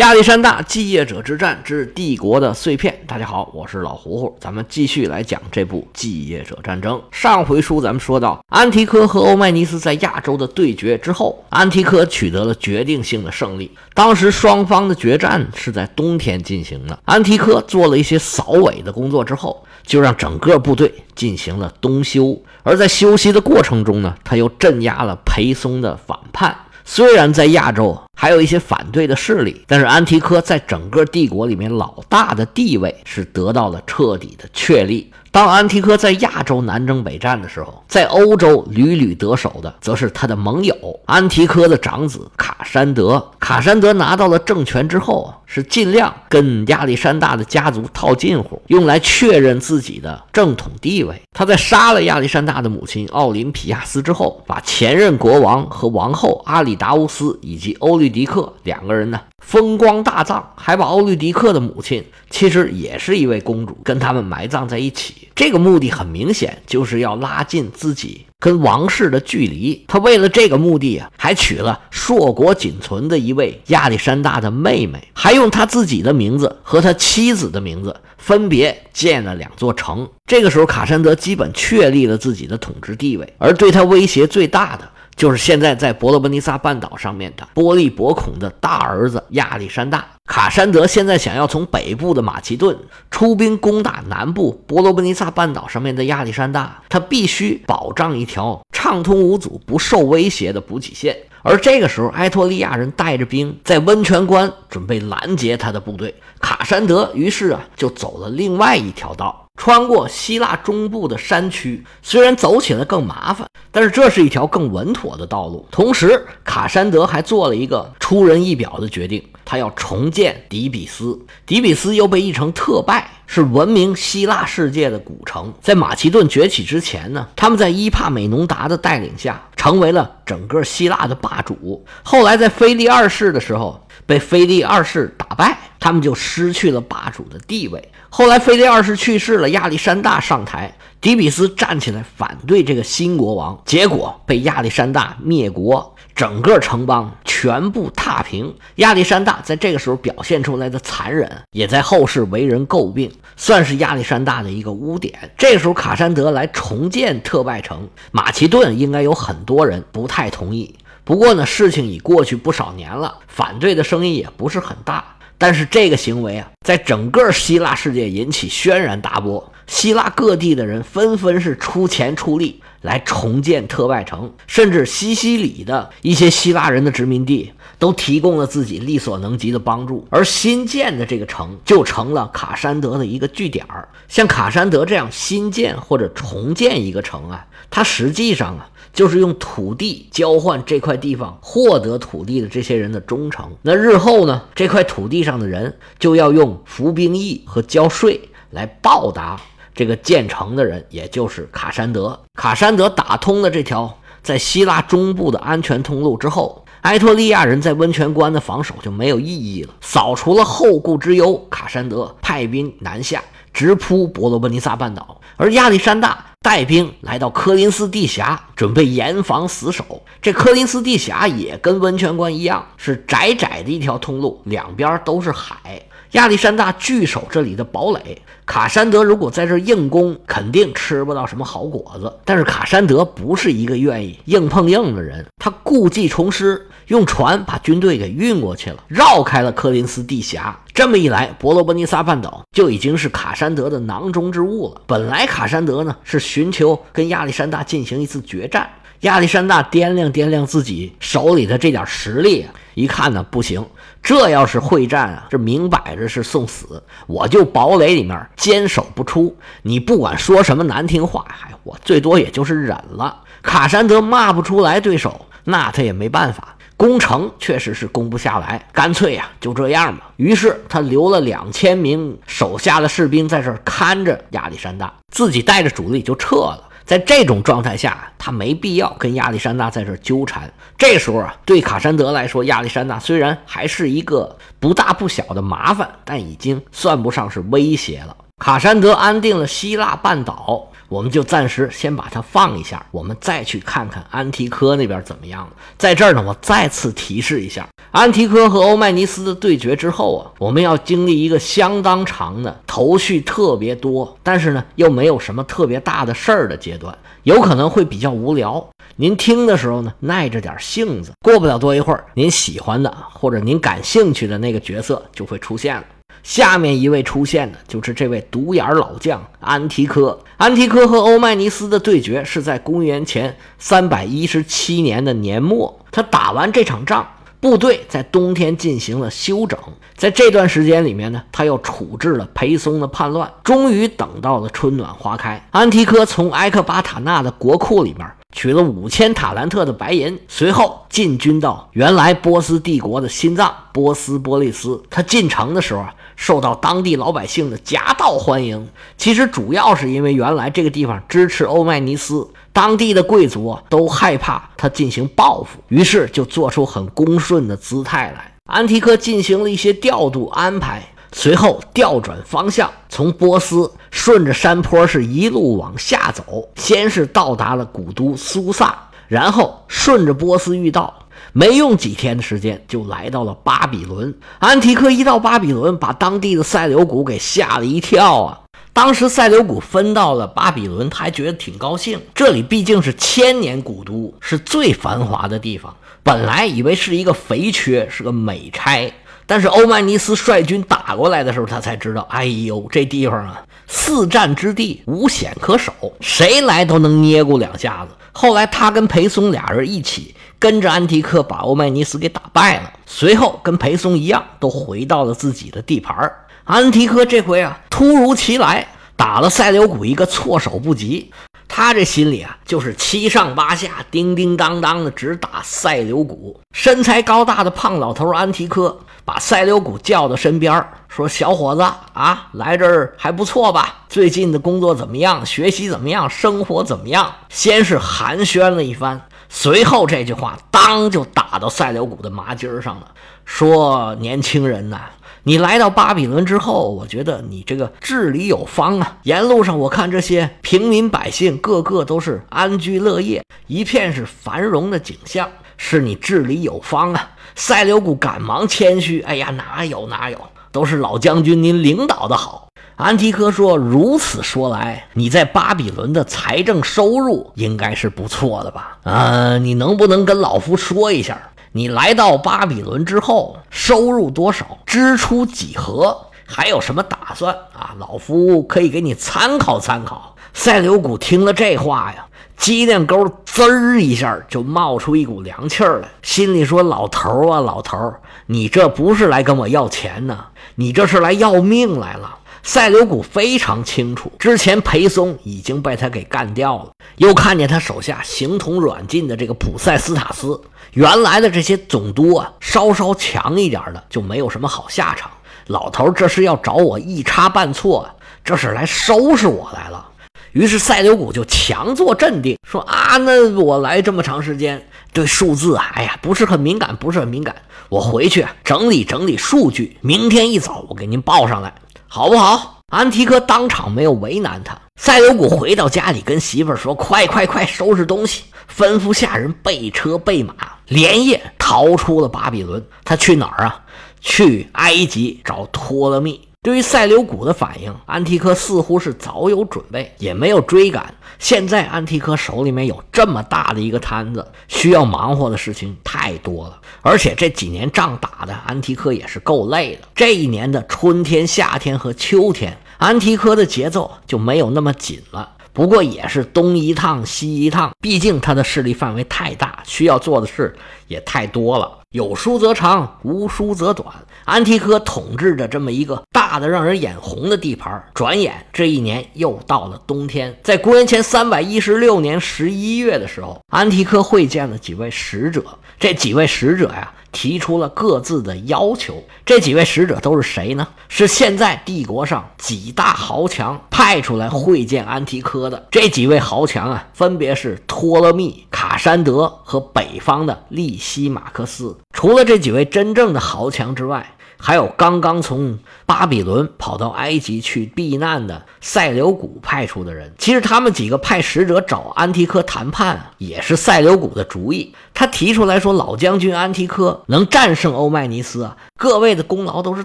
亚历山大继业者之战之帝国的碎片。大家好，我是老胡胡，咱们继续来讲这部继业者战争。上回书咱们说到，安提柯和欧迈尼斯在亚洲的对决之后，安提柯取得了决定性的胜利。当时双方的决战是在冬天进行的，安提柯做了一些扫尾的工作之后，就让整个部队进行了冬休。而在休息的过程中呢，他又镇压了裴松的反叛。虽然在亚洲还有一些反对的势力，但是安提柯在整个帝国里面老大的地位是得到了彻底的确立。当安提柯在亚洲南征北战的时候，在欧洲屡屡得手的，则是他的盟友安提柯的长子卡山德。卡山德拿到了政权之后，是尽量跟亚历山大的家族套近乎，用来确认自己的正统地位。他在杀了亚历山大的母亲奥林匹亚斯之后，把前任国王和王后阿里达乌斯以及欧律狄克两个人呢。风光大葬，还把欧律狄克的母亲，其实也是一位公主，跟他们埋葬在一起。这个目的很明显，就是要拉近自己跟王室的距离。他为了这个目的啊，还娶了硕果仅存的一位亚历山大的妹妹，还用他自己的名字和他妻子的名字分别建了两座城。这个时候，卡山德基本确立了自己的统治地位，而对他威胁最大的。就是现在在伯罗奔尼撒半岛上面的波利伯孔的大儿子亚历山大卡山德，现在想要从北部的马其顿出兵攻打南部伯罗奔尼撒半岛上面的亚历山大，他必须保障一条畅通无阻、不受威胁的补给线。而这个时候，埃托利亚人带着兵在温泉关准备拦截他的部队，卡山德于是啊就走了另外一条道。穿过希腊中部的山区，虽然走起来更麻烦，但是这是一条更稳妥的道路。同时，卡山德还做了一个出人意表的决定，他要重建底比斯。底比斯又被译成特拜，是闻名希腊世界的古城。在马其顿崛起之前呢，他们在伊帕美农达的带领下，成为了整个希腊的霸主。后来在腓力二世的时候，被腓力二世打败，他们就失去了霸主的地位。后来，腓力二世去世了，亚历山大上台，底比斯站起来反对这个新国王，结果被亚历山大灭国，整个城邦全部踏平。亚历山大在这个时候表现出来的残忍，也在后世为人诟病，算是亚历山大的一个污点。这个时候，卡山德来重建特拜城，马其顿应该有很多人不太同意。不过呢，事情已过去不少年了，反对的声音也不是很大。但是这个行为啊，在整个希腊世界引起轩然大波，希腊各地的人纷纷是出钱出力来重建特拜城，甚至西西里的一些希腊人的殖民地都提供了自己力所能及的帮助，而新建的这个城就成了卡山德的一个据点儿。像卡山德这样新建或者重建一个城啊，它实际上啊。就是用土地交换这块地方获得土地的这些人的忠诚。那日后呢，这块土地上的人就要用服兵役和交税来报答这个建成的人，也就是卡山德。卡山德打通了这条在希腊中部的安全通路之后，埃托利亚人在温泉关的防守就没有意义了。扫除了后顾之忧，卡山德派兵南下，直扑伯罗奔尼撒半岛，而亚历山大。带兵来到科林斯地峡，准备严防死守。这科林斯地峡也跟温泉关一样，是窄窄的一条通路，两边都是海。亚历山大据守这里的堡垒，卡山德如果在这硬攻，肯定吃不到什么好果子。但是卡山德不是一个愿意硬碰硬的人，他故技重施。用船把军队给运过去了，绕开了科林斯地峡。这么一来，伯罗奔尼撒半岛就已经是卡山德的囊中之物了。本来卡山德呢是寻求跟亚历山大进行一次决战，亚历山大掂量掂量自己手里的这点实力，一看呢不行，这要是会战啊，这明摆着是送死。我就堡垒里面坚守不出，你不管说什么难听话，嗨，我最多也就是忍了。卡山德骂不出来对手，那他也没办法。攻城确实是攻不下来，干脆呀就这样吧。于是他留了两千名手下的士兵在这看着亚历山大，自己带着主力就撤了。在这种状态下，他没必要跟亚历山大在这纠缠。这时候啊，对卡山德来说，亚历山大虽然还是一个不大不小的麻烦，但已经算不上是威胁了。卡山德安定了希腊半岛。我们就暂时先把它放一下，我们再去看看安提柯那边怎么样了。在这儿呢，我再次提示一下，安提柯和欧迈尼斯的对决之后啊，我们要经历一个相当长的、头绪特别多，但是呢又没有什么特别大的事儿的阶段，有可能会比较无聊。您听的时候呢，耐着点性子，过不了多一会儿，您喜欢的或者您感兴趣的那个角色就会出现了。下面一位出现的就是这位独眼老将安提柯。安提柯和欧迈尼斯的对决是在公元前三百一十七年的年末，他打完这场仗。部队在冬天进行了休整，在这段时间里面呢，他又处置了裴松的叛乱，终于等到了春暖花开。安提柯从埃克巴塔纳的国库里面取了五千塔兰特的白银，随后进军到原来波斯帝国的心脏波斯波利斯。他进城的时候啊，受到当地老百姓的夹道欢迎。其实主要是因为原来这个地方支持欧迈尼斯。当地的贵族都害怕他进行报复，于是就做出很恭顺的姿态来。安提柯进行了一些调度安排，随后调转方向，从波斯顺着山坡是一路往下走，先是到达了古都苏萨，然后顺着波斯御道，没用几天的时间就来到了巴比伦。安提柯一到巴比伦，把当地的塞琉古给吓了一跳啊！当时塞琉古分到了巴比伦，他还觉得挺高兴。这里毕竟是千年古都，是最繁华的地方。本来以为是一个肥缺，是个美差，但是欧迈尼斯率军打过来的时候，他才知道，哎呦，这地方啊，四战之地，无险可守，谁来都能捏咕两下子。后来他跟裴松俩人一起跟着安提克把欧迈尼斯给打败了，随后跟裴松一样，都回到了自己的地盘儿安提柯这回啊，突如其来打了塞琉古一个措手不及。他这心里啊，就是七上八下、叮叮当当的直打塞琉古。身材高大的胖老头安提柯把塞琉古叫到身边，说：“小伙子啊，来这儿还不错吧？最近的工作怎么样？学习怎么样？生活怎么样？”先是寒暄了一番，随后这句话当就打到塞琉古的麻筋上了，说：“年轻人呐。”你来到巴比伦之后，我觉得你这个治理有方啊！沿路上我看这些平民百姓个个都是安居乐业，一片是繁荣的景象，是你治理有方啊！塞琉古赶忙谦虚：“哎呀，哪有哪有，都是老将军您领导的好。”安提柯说：“如此说来，你在巴比伦的财政收入应该是不错的吧？啊，你能不能跟老夫说一下？”你来到巴比伦之后，收入多少，支出几何，还有什么打算啊？老夫可以给你参考参考。塞琉古听了这话呀，脊梁沟滋儿一下就冒出一股凉气儿来，心里说：“老头儿啊，老头儿，你这不是来跟我要钱呢，你这是来要命来了。”塞琉古非常清楚，之前裴松已经被他给干掉了，又看见他手下形同软禁的这个普塞斯塔斯，原来的这些总督啊，稍稍强一点的就没有什么好下场。老头这是要找我一差半错，这是来收拾我来了。于是塞琉古就强作镇定，说啊，那我来这么长时间，对数字啊，哎呀，不是很敏感，不是很敏感。我回去整理整理数据，明天一早我给您报上来。好不好？安提柯当场没有为难他。塞琉古回到家里，跟媳妇儿说：“快快快，收拾东西！”吩咐下人备车备马，连夜逃出了巴比伦。他去哪儿啊？去埃及找托勒密。对于塞琉古的反应，安提柯似乎是早有准备，也没有追赶。现在安提柯手里面有这么大的一个摊子，需要忙活的事情太多了，而且这几年仗打的，安提柯也是够累的。这一年的春天、夏天和秋天，安提柯的节奏就没有那么紧了。不过也是东一趟西一趟，毕竟他的势力范围太大，需要做的事也太多了。有书则长，无书则短。安提柯统治着这么一个大的让人眼红的地盘，转眼这一年又到了冬天。在公元前三百一十六年十一月的时候，安提柯会见了几位使者。这几位使者呀。提出了各自的要求。这几位使者都是谁呢？是现在帝国上几大豪强派出来会见安提柯的。这几位豪强啊，分别是托勒密、卡山德和北方的利西马克思。除了这几位真正的豪强之外，还有刚刚从巴比伦跑到埃及去避难的塞琉古派出的人。其实他们几个派使者找安提柯谈判，也是塞琉古的主意。他提出来说：“老将军安提柯能战胜欧迈尼斯啊，各位的功劳都是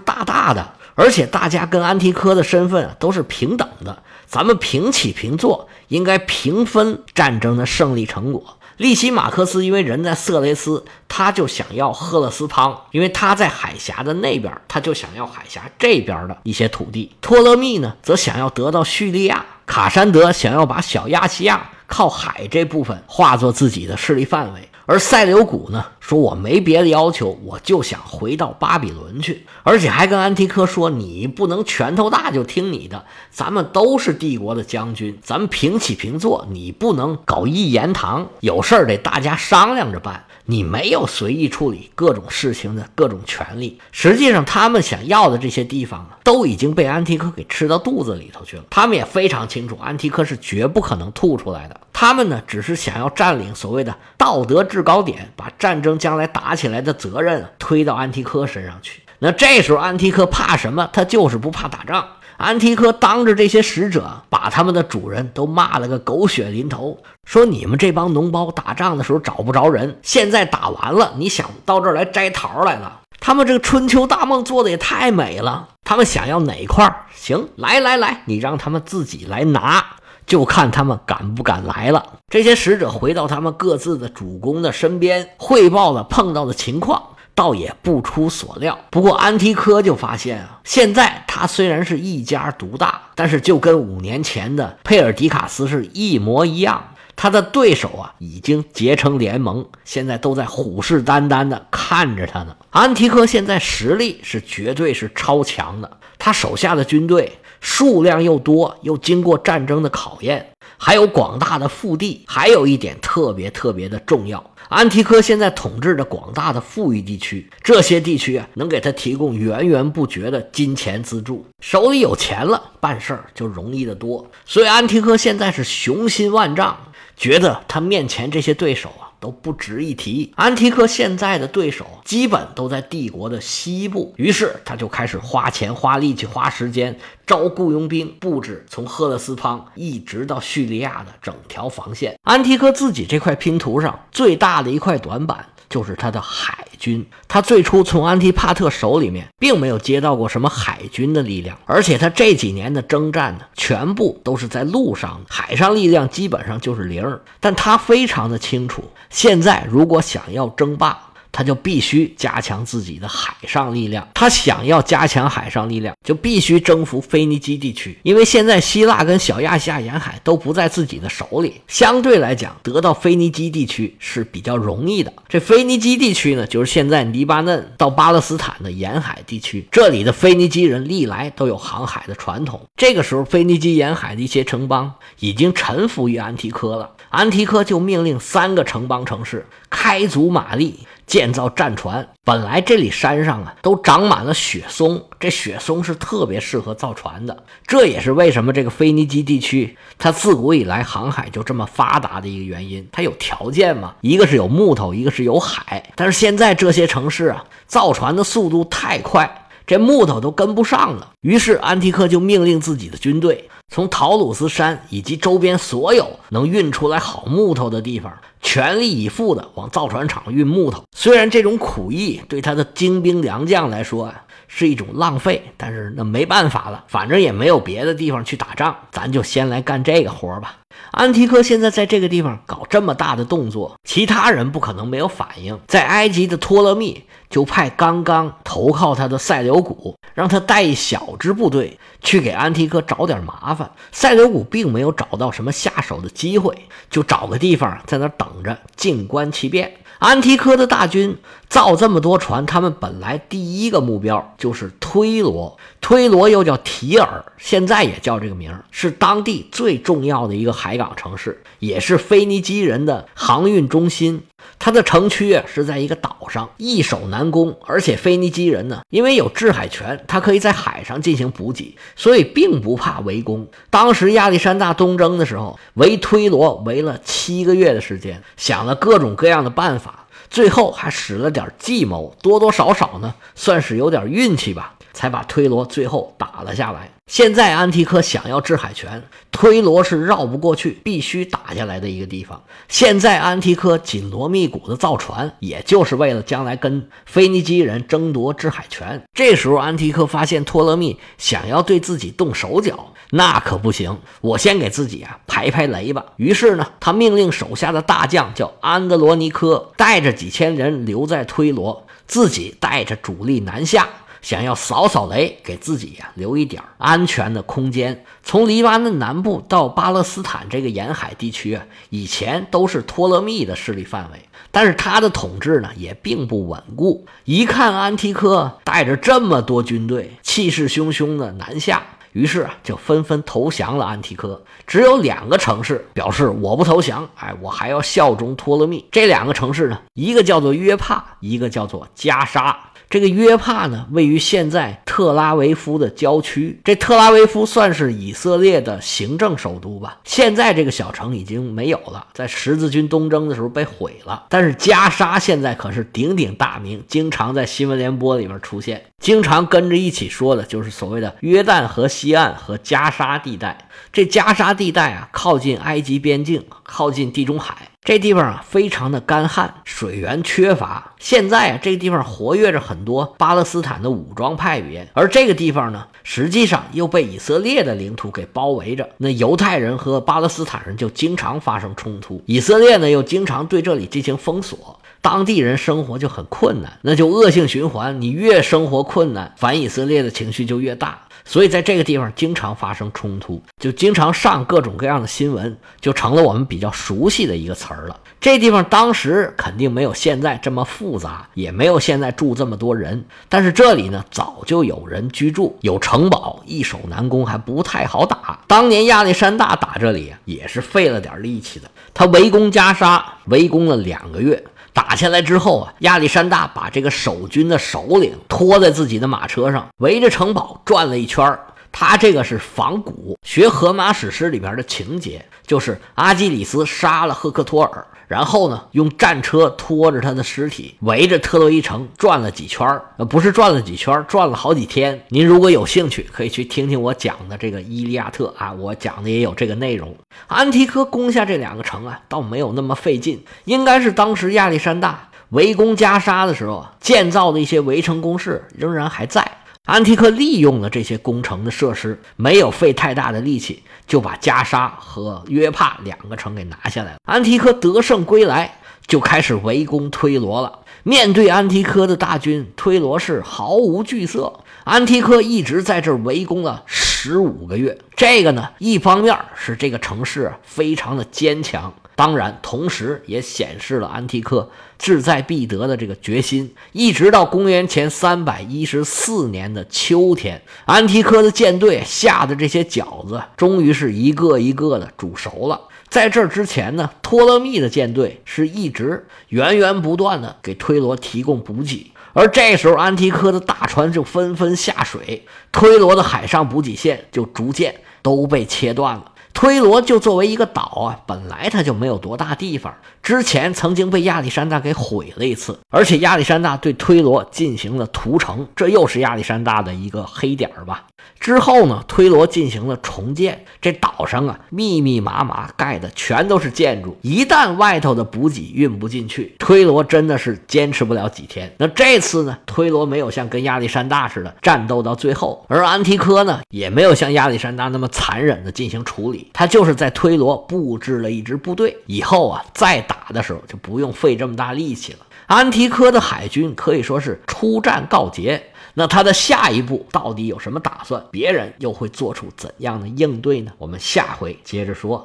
大大的，而且大家跟安提柯的身份都是平等的，咱们平起平坐，应该平分战争的胜利成果。”利西马克斯因为人在色雷斯，他就想要赫勒斯滂，因为他在海峡的那边，他就想要海峡这边的一些土地。托勒密呢，则想要得到叙利亚，卡山德想要把小亚细亚靠海这部分化作自己的势力范围。而塞琉古呢，说我没别的要求，我就想回到巴比伦去，而且还跟安提柯说，你不能拳头大就听你的，咱们都是帝国的将军，咱们平起平坐，你不能搞一言堂，有事儿得大家商量着办。你没有随意处理各种事情的各种权利。实际上，他们想要的这些地方啊，都已经被安提柯给吃到肚子里头去了。他们也非常清楚，安提柯是绝不可能吐出来的。他们呢，只是想要占领所谓的道德制高点，把战争将来打起来的责任推到安提柯身上去。那这时候，安提柯怕什么？他就是不怕打仗。安提柯当着这些使者，把他们的主人都骂了个狗血淋头，说你们这帮脓包打仗的时候找不着人，现在打完了，你想到这儿来摘桃来了？他们这个春秋大梦做的也太美了，他们想要哪块儿？行，来来来，你让他们自己来拿。就看他们敢不敢来了。这些使者回到他们各自的主公的身边，汇报了碰到的情况，倒也不出所料。不过安提柯就发现啊，现在他虽然是一家独大，但是就跟五年前的佩尔迪卡斯是一模一样。他的对手啊，已经结成联盟，现在都在虎视眈眈的看着他呢。安提柯现在实力是绝对是超强的，他手下的军队。数量又多，又经过战争的考验，还有广大的腹地。还有一点特别特别的重要，安提柯现在统治着广大的富裕地区，这些地区啊，能给他提供源源不绝的金钱资助。手里有钱了，办事儿就容易得多。所以安提柯现在是雄心万丈，觉得他面前这些对手啊。都不值一提。安提克现在的对手基本都在帝国的西部，于是他就开始花钱、花力气、花时间招雇佣兵，布置从赫勒斯滂一直到叙利亚的整条防线。安提克自己这块拼图上最大的一块短板。就是他的海军，他最初从安提帕特手里面并没有接到过什么海军的力量，而且他这几年的征战呢，全部都是在路上，海上力量基本上就是零。但他非常的清楚，现在如果想要争霸。他就必须加强自己的海上力量。他想要加强海上力量，就必须征服腓尼基地区，因为现在希腊跟小亚细亚沿海都不在自己的手里，相对来讲，得到腓尼基地区是比较容易的。这腓尼基地区呢，就是现在黎巴嫩到巴勒斯坦的沿海地区，这里的腓尼基人历来都有航海的传统。这个时候，腓尼基沿海的一些城邦已经臣服于安提柯了，安提柯就命令三个城邦城市开足马力。建造战船，本来这里山上啊都长满了雪松，这雪松是特别适合造船的。这也是为什么这个腓尼基地区它自古以来航海就这么发达的一个原因。它有条件嘛，一个是有木头，一个是有海。但是现在这些城市啊，造船的速度太快，这木头都跟不上了。于是安提克就命令自己的军队。从陶鲁斯山以及周边所有能运出来好木头的地方，全力以赴的往造船厂运木头。虽然这种苦役对他的精兵良将来说啊是一种浪费，但是那没办法了，反正也没有别的地方去打仗，咱就先来干这个活吧。安提柯现在在这个地方搞这么大的动作，其他人不可能没有反应。在埃及的托勒密就派刚刚投靠他的塞琉古，让他带一小支部队去给安提柯找点麻烦。赛德古并没有找到什么下手的机会，就找个地方在那等着，静观其变。安提柯的大军造这么多船，他们本来第一个目标就是推罗。推罗又叫提尔，现在也叫这个名儿，是当地最重要的一个海港城市，也是腓尼基人的航运中心。它的城区是在一个岛上，易守难攻，而且腓尼基人呢，因为有制海权，他可以在海上进行补给，所以并不怕围攻。当时亚历山大东征的时候，围推罗围了七个月的时间，想了各种各样的办法。最后还使了点计谋，多多少少呢，算是有点运气吧，才把推罗最后打了下来。现在安提柯想要制海权，推罗是绕不过去，必须打下来的一个地方。现在安提柯紧锣密鼓的造船，也就是为了将来跟腓尼基人争夺制海权。这时候安提柯发现托勒密想要对自己动手脚，那可不行，我先给自己啊排排雷吧。于是呢，他命令手下的大将叫安德罗尼科，带着几千人留在推罗，自己带着主力南下。想要扫扫雷，给自己呀留一点安全的空间。从黎巴嫩南部到巴勒斯坦这个沿海地区啊，以前都是托勒密的势力范围，但是他的统治呢也并不稳固。一看安提柯带着这么多军队，气势汹汹的南下，于是啊就纷纷投降了安提柯。只有两个城市表示我不投降，哎，我还要效忠托勒密。这两个城市呢，一个叫做约帕，一个叫做加沙。这个约帕呢，位于现在特拉维夫的郊区。这特拉维夫算是以色列的行政首都吧。现在这个小城已经没有了，在十字军东征的时候被毁了。但是加沙现在可是鼎鼎大名，经常在新闻联播里面出现，经常跟着一起说的就是所谓的约旦河西岸和加沙地带。这加沙地带啊，靠近埃及边境，靠近地中海。这地方啊，非常的干旱，水源缺乏。现在啊，这个地方活跃着很多巴勒斯坦的武装派别，而这个地方呢，实际上又被以色列的领土给包围着。那犹太人和巴勒斯坦人就经常发生冲突，以色列呢又经常对这里进行封锁，当地人生活就很困难，那就恶性循环。你越生活困难，反以色列的情绪就越大。所以在这个地方经常发生冲突，就经常上各种各样的新闻，就成了我们比较熟悉的一个词儿了。这地方当时肯定没有现在这么复杂，也没有现在住这么多人，但是这里呢早就有人居住，有城堡，易守难攻，还不太好打。当年亚历山大打这里也是费了点力气的，他围攻加沙，围攻了两个月。打下来之后啊，亚历山大把这个守军的首领拖在自己的马车上，围着城堡转了一圈他这个是仿古，学荷马史诗里边的情节，就是阿基里斯杀了赫克托尔。然后呢，用战车拖着他的尸体，围着特洛伊城转了几圈呃，不是转了几圈转了好几天。您如果有兴趣，可以去听听我讲的这个《伊利亚特》啊，我讲的也有这个内容。安提柯攻下这两个城啊，倒没有那么费劲，应该是当时亚历山大围攻加沙的时候建造的一些围城工事仍然还在。安提柯利用了这些工程的设施，没有费太大的力气，就把加沙和约帕两个城给拿下来了。安提柯得胜归来，就开始围攻推罗了。面对安提柯的大军，推罗是毫无惧色。安提柯一直在这围攻了十五个月。这个呢，一方面是这个城市非常的坚强。当然，同时也显示了安提柯志在必得的这个决心。一直到公元前三百一十四年的秋天，安提柯的舰队下的这些饺子，终于是一个一个的煮熟了。在这之前呢，托勒密的舰队是一直源源不断的给推罗提供补给，而这时候安提柯的大船就纷纷下水，推罗的海上补给线就逐渐都被切断了。推罗就作为一个岛啊，本来它就没有多大地方。之前曾经被亚历山大给毁了一次，而且亚历山大对推罗进行了屠城，这又是亚历山大的一个黑点儿吧。之后呢，推罗进行了重建，这岛上啊密密麻麻盖的全都是建筑，一旦外头的补给运不进去，推罗真的是坚持不了几天。那这次呢，推罗没有像跟亚历山大似的战斗到最后，而安提柯呢也没有像亚历山大那么残忍的进行处理，他就是在推罗布置了一支部队，以后啊再打。的时候就不用费这么大力气了。安提柯的海军可以说是出战告捷，那他的下一步到底有什么打算？别人又会做出怎样的应对呢？我们下回接着说。